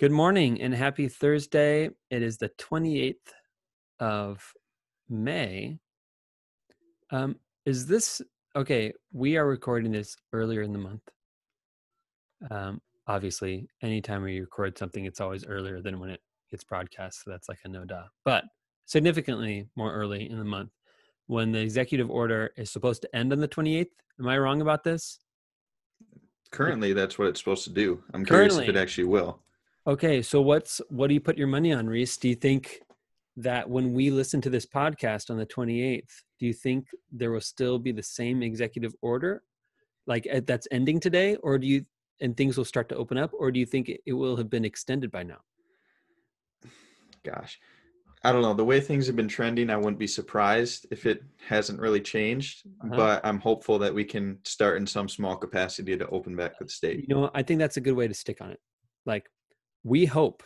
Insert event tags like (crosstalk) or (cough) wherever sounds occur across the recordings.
Good morning and happy Thursday. It is the 28th of May. Um, is this okay? We are recording this earlier in the month. Um, obviously, anytime we record something, it's always earlier than when it gets broadcast. So that's like a no duh, but significantly more early in the month when the executive order is supposed to end on the 28th. Am I wrong about this? Currently, that's what it's supposed to do. I'm curious if it actually will. Okay, so what's what do you put your money on, Reese? Do you think that when we listen to this podcast on the 28th, do you think there will still be the same executive order like that's ending today or do you and things will start to open up or do you think it will have been extended by now? Gosh. I don't know. The way things have been trending, I wouldn't be surprised if it hasn't really changed. Uh-huh. But I'm hopeful that we can start in some small capacity to open back the state. You know, I think that's a good way to stick on it. Like we hope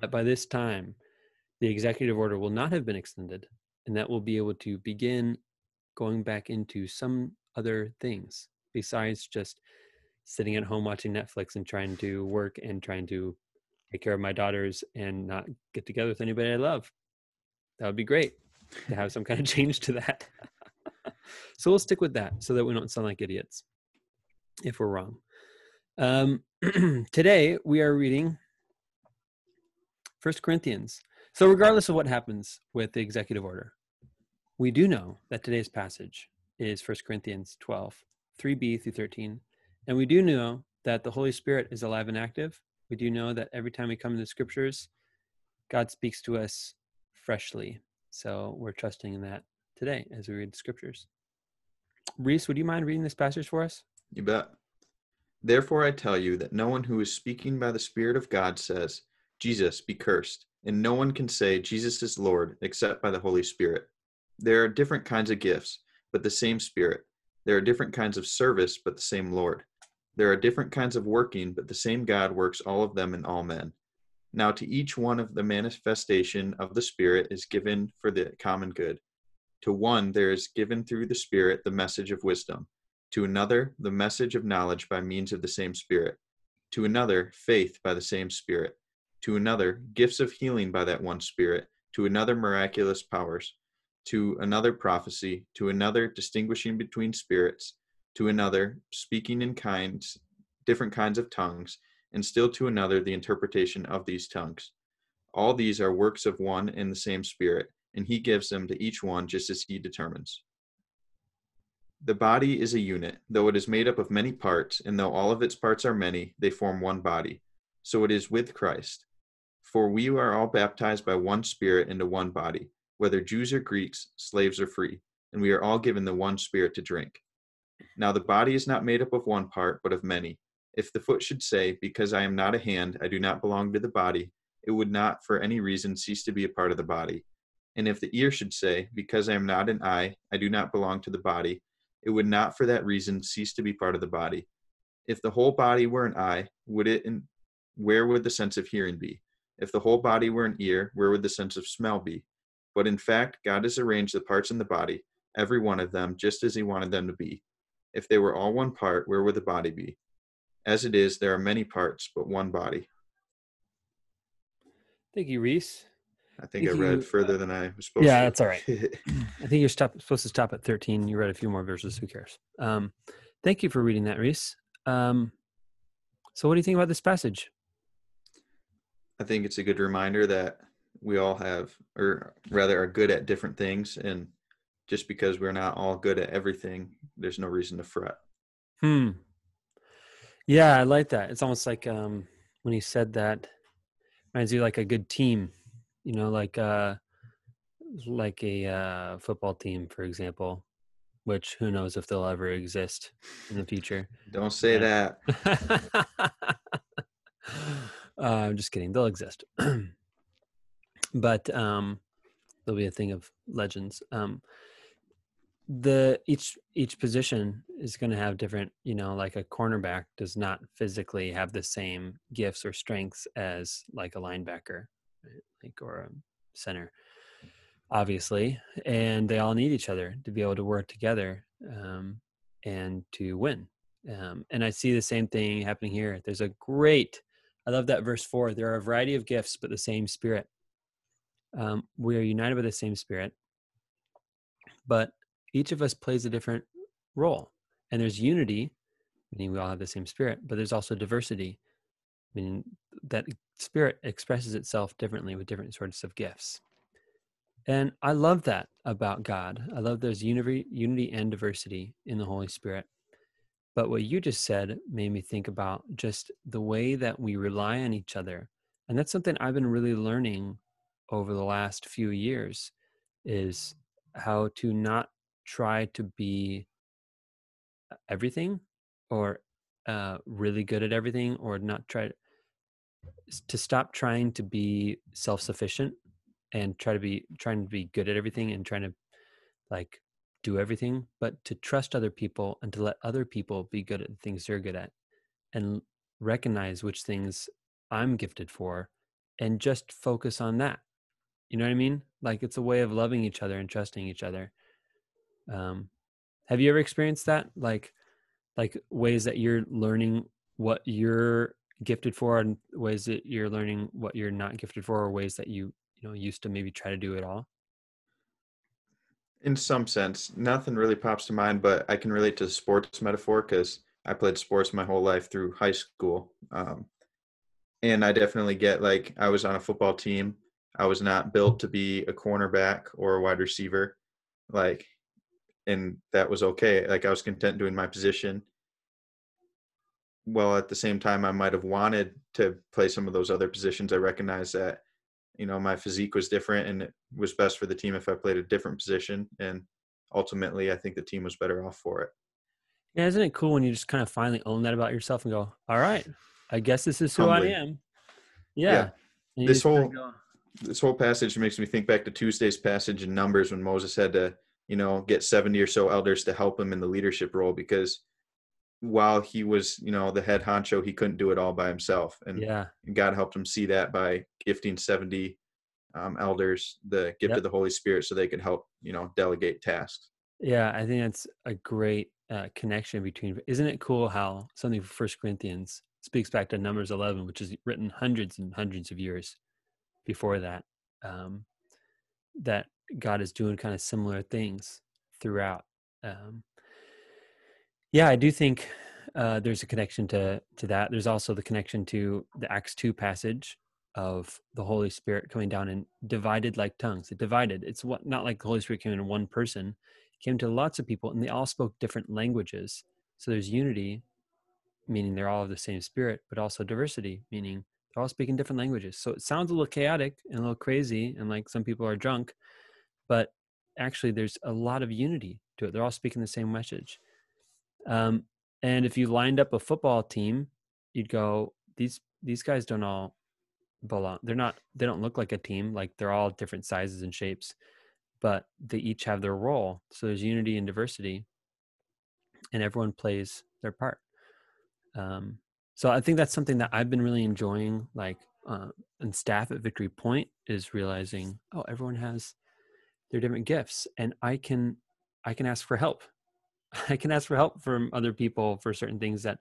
that by this time, the executive order will not have been extended and that we'll be able to begin going back into some other things besides just sitting at home watching Netflix and trying to work and trying to take care of my daughters and not get together with anybody I love. That would be great to have some kind of (laughs) change to that. (laughs) so we'll stick with that so that we don't sound like idiots if we're wrong. Um, (clears throat) today we are reading First Corinthians. So, regardless of what happens with the executive order, we do know that today's passage is First Corinthians 12, 3b through 13. And we do know that the Holy Spirit is alive and active. We do know that every time we come to the scriptures, God speaks to us freshly. So, we're trusting in that today as we read the scriptures. Reese, would you mind reading this passage for us? You bet. Therefore, I tell you that no one who is speaking by the Spirit of God says, Jesus be cursed, and no one can say Jesus is Lord except by the Holy Spirit. There are different kinds of gifts, but the same Spirit. There are different kinds of service, but the same Lord. There are different kinds of working, but the same God works all of them in all men. Now, to each one of the manifestation of the Spirit is given for the common good. To one, there is given through the Spirit the message of wisdom. To another, the message of knowledge by means of the same Spirit. To another, faith by the same Spirit to another gifts of healing by that one Spirit, to another miraculous powers, to another prophecy, to another distinguishing between spirits, to another speaking in kinds, different kinds of tongues, and still to another the interpretation of these tongues. All these are works of one and the same Spirit, and He gives them to each one just as He determines. The body is a unit, though it is made up of many parts, and though all of its parts are many, they form one body. So it is with Christ. For we are all baptized by one Spirit into one body, whether Jews or Greeks, slaves or free, and we are all given the one Spirit to drink. Now the body is not made up of one part, but of many. If the foot should say, Because I am not a hand, I do not belong to the body, it would not for any reason cease to be a part of the body. And if the ear should say, Because I am not an eye, I do not belong to the body, it would not for that reason cease to be part of the body. If the whole body were an eye, would it in, where would the sense of hearing be? If the whole body were an ear, where would the sense of smell be? But in fact, God has arranged the parts in the body, every one of them, just as He wanted them to be. If they were all one part, where would the body be? As it is, there are many parts, but one body. Thank you, Reese. I think Thank I read you. further than I was supposed yeah, to. Yeah, that's all right. (laughs) I think you're stop, supposed to stop at 13. You read a few more verses. Who cares? Um, thank you for reading that, Reese. Um, so, what do you think about this passage? I think it's a good reminder that we all have, or rather, are good at different things. And just because we're not all good at everything, there's no reason to fret. Hmm. Yeah, I like that. It's almost like um, when he said that, reminds you like a good team, you know, like uh, like a uh, football team, for example. Which who knows if they'll ever exist in the future? Don't say yeah. that. (laughs) Uh, I'm just kidding. They'll exist. (clears throat) but um, there'll be a thing of legends. Um, the each each position is going to have different you know like a cornerback does not physically have the same gifts or strengths as like a linebacker right? like or a center obviously and they all need each other to be able to work together um, and to win um, and i see the same thing happening here there's a great i love that verse 4 there are a variety of gifts but the same spirit um, we are united by the same spirit but each of us plays a different role. And there's unity, meaning we all have the same spirit, but there's also diversity, meaning that spirit expresses itself differently with different sorts of gifts. And I love that about God. I love there's unity, unity and diversity in the Holy Spirit. But what you just said made me think about just the way that we rely on each other. And that's something I've been really learning over the last few years is how to not try to be everything or uh, really good at everything or not try to stop trying to be self-sufficient and try to be trying to be good at everything and trying to like do everything but to trust other people and to let other people be good at the things they're good at and recognize which things i'm gifted for and just focus on that you know what i mean like it's a way of loving each other and trusting each other um, have you ever experienced that? Like, like ways that you're learning what you're gifted for, and ways that you're learning what you're not gifted for, or ways that you you know used to maybe try to do it all. In some sense, nothing really pops to mind, but I can relate to the sports metaphor because I played sports my whole life through high school. Um, and I definitely get like I was on a football team. I was not built to be a cornerback or a wide receiver. Like and that was okay. Like I was content doing my position. Well, at the same time, I might have wanted to play some of those other positions. I recognize that, you know, my physique was different and it was best for the team if I played a different position. And ultimately, I think the team was better off for it. Yeah, isn't it cool when you just kind of finally own that about yourself and go, all right, I guess this is who Humbly. I am. Yeah. yeah. This whole this whole passage makes me think back to Tuesday's passage in Numbers when Moses had to you know get 70 or so elders to help him in the leadership role because while he was you know the head honcho he couldn't do it all by himself and yeah god helped him see that by gifting 70 um, elders the gift yep. of the holy spirit so they could help you know delegate tasks yeah i think that's a great uh, connection between isn't it cool how something for first corinthians speaks back to numbers 11 which is written hundreds and hundreds of years before that um, that God is doing kind of similar things throughout. Um, yeah, I do think uh, there's a connection to to that. There's also the connection to the Acts two passage of the Holy Spirit coming down and divided like tongues. It divided. It's what not like the Holy Spirit came in one person. It came to lots of people, and they all spoke different languages. So there's unity, meaning they're all of the same spirit, but also diversity, meaning they're all speaking different languages. So it sounds a little chaotic and a little crazy, and like some people are drunk, but actually there's a lot of unity to it they're all speaking the same message um, and if you lined up a football team you'd go these these guys don't all belong they're not they don't look like a team like they're all different sizes and shapes but they each have their role. So there's unity and diversity and everyone plays their part. Um, so i think that's something that i've been really enjoying like uh, and staff at victory point is realizing oh everyone has their different gifts and i can i can ask for help (laughs) i can ask for help from other people for certain things that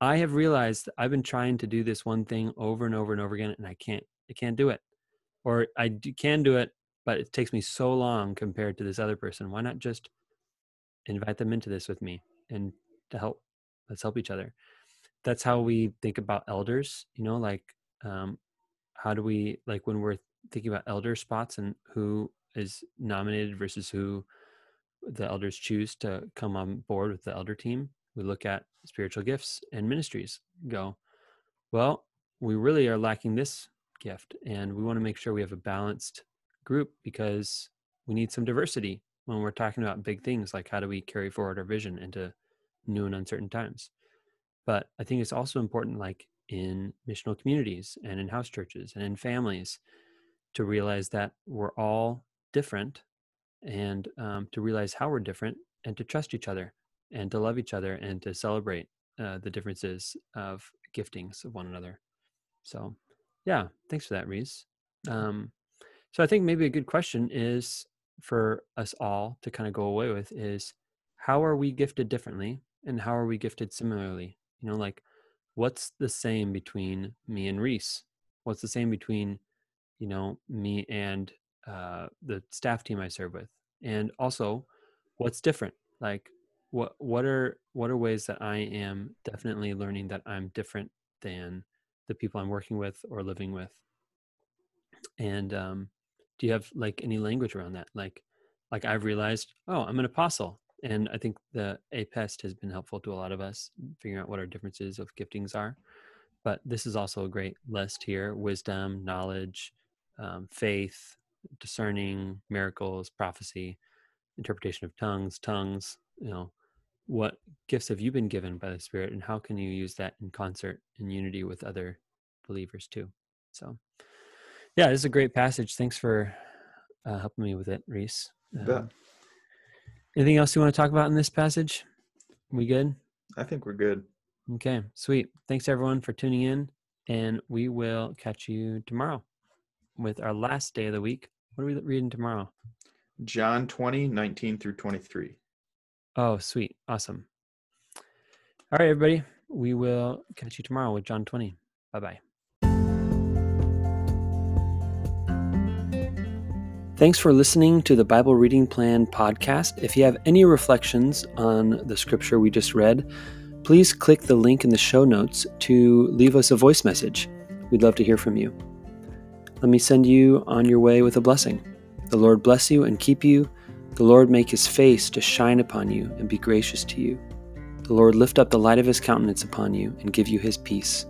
i have realized i've been trying to do this one thing over and over and over again and i can't i can't do it. Or i do, can do it but it takes me so long compared to this other person. Why not just invite them into this with me and to help let's help each other. That's how we think about elders you know like um how do we like when we're thinking about elder spots and who is nominated versus who the elders choose to come on board with the elder team, we look at spiritual gifts and ministries. Go, well, we really are lacking this gift, and we want to make sure we have a balanced group because we need some diversity when we're talking about big things like how do we carry forward our vision into new and uncertain times. But I think it's also important, like in missional communities and in house churches and in families, to realize that we're all different and um, to realize how we're different and to trust each other and to love each other and to celebrate uh, the differences of giftings of one another. So, yeah, thanks for that, Reese. Um, so, I think maybe a good question is for us all to kind of go away with is how are we gifted differently and how are we gifted similarly? You know, like what's the same between me and Reese? What's the same between, you know, me and uh, the staff team I serve with? And also, what's different? Like, what what are what are ways that I am definitely learning that I'm different than the people I'm working with or living with? And um, do you have like any language around that? Like, like I've realized, oh, I'm an apostle, and I think the APEST has been helpful to a lot of us figuring out what our differences of giftings are. But this is also a great list here: wisdom, knowledge, um, faith, discerning, miracles, prophecy, interpretation of tongues, tongues. You know, what gifts have you been given by the Spirit, and how can you use that in concert in unity with other believers too? So, yeah, this is a great passage. Thanks for uh, helping me with it, Reese. Um, anything else you want to talk about in this passage? We good? I think we're good. Okay, sweet. Thanks everyone for tuning in, and we will catch you tomorrow with our last day of the week. What are we reading tomorrow? John 20, 19 through 23. Oh, sweet. Awesome. All right, everybody. We will catch you tomorrow with John 20. Bye bye. Thanks for listening to the Bible Reading Plan podcast. If you have any reflections on the scripture we just read, please click the link in the show notes to leave us a voice message. We'd love to hear from you. Let me send you on your way with a blessing. The Lord bless you and keep you. The Lord make his face to shine upon you and be gracious to you. The Lord lift up the light of his countenance upon you and give you his peace.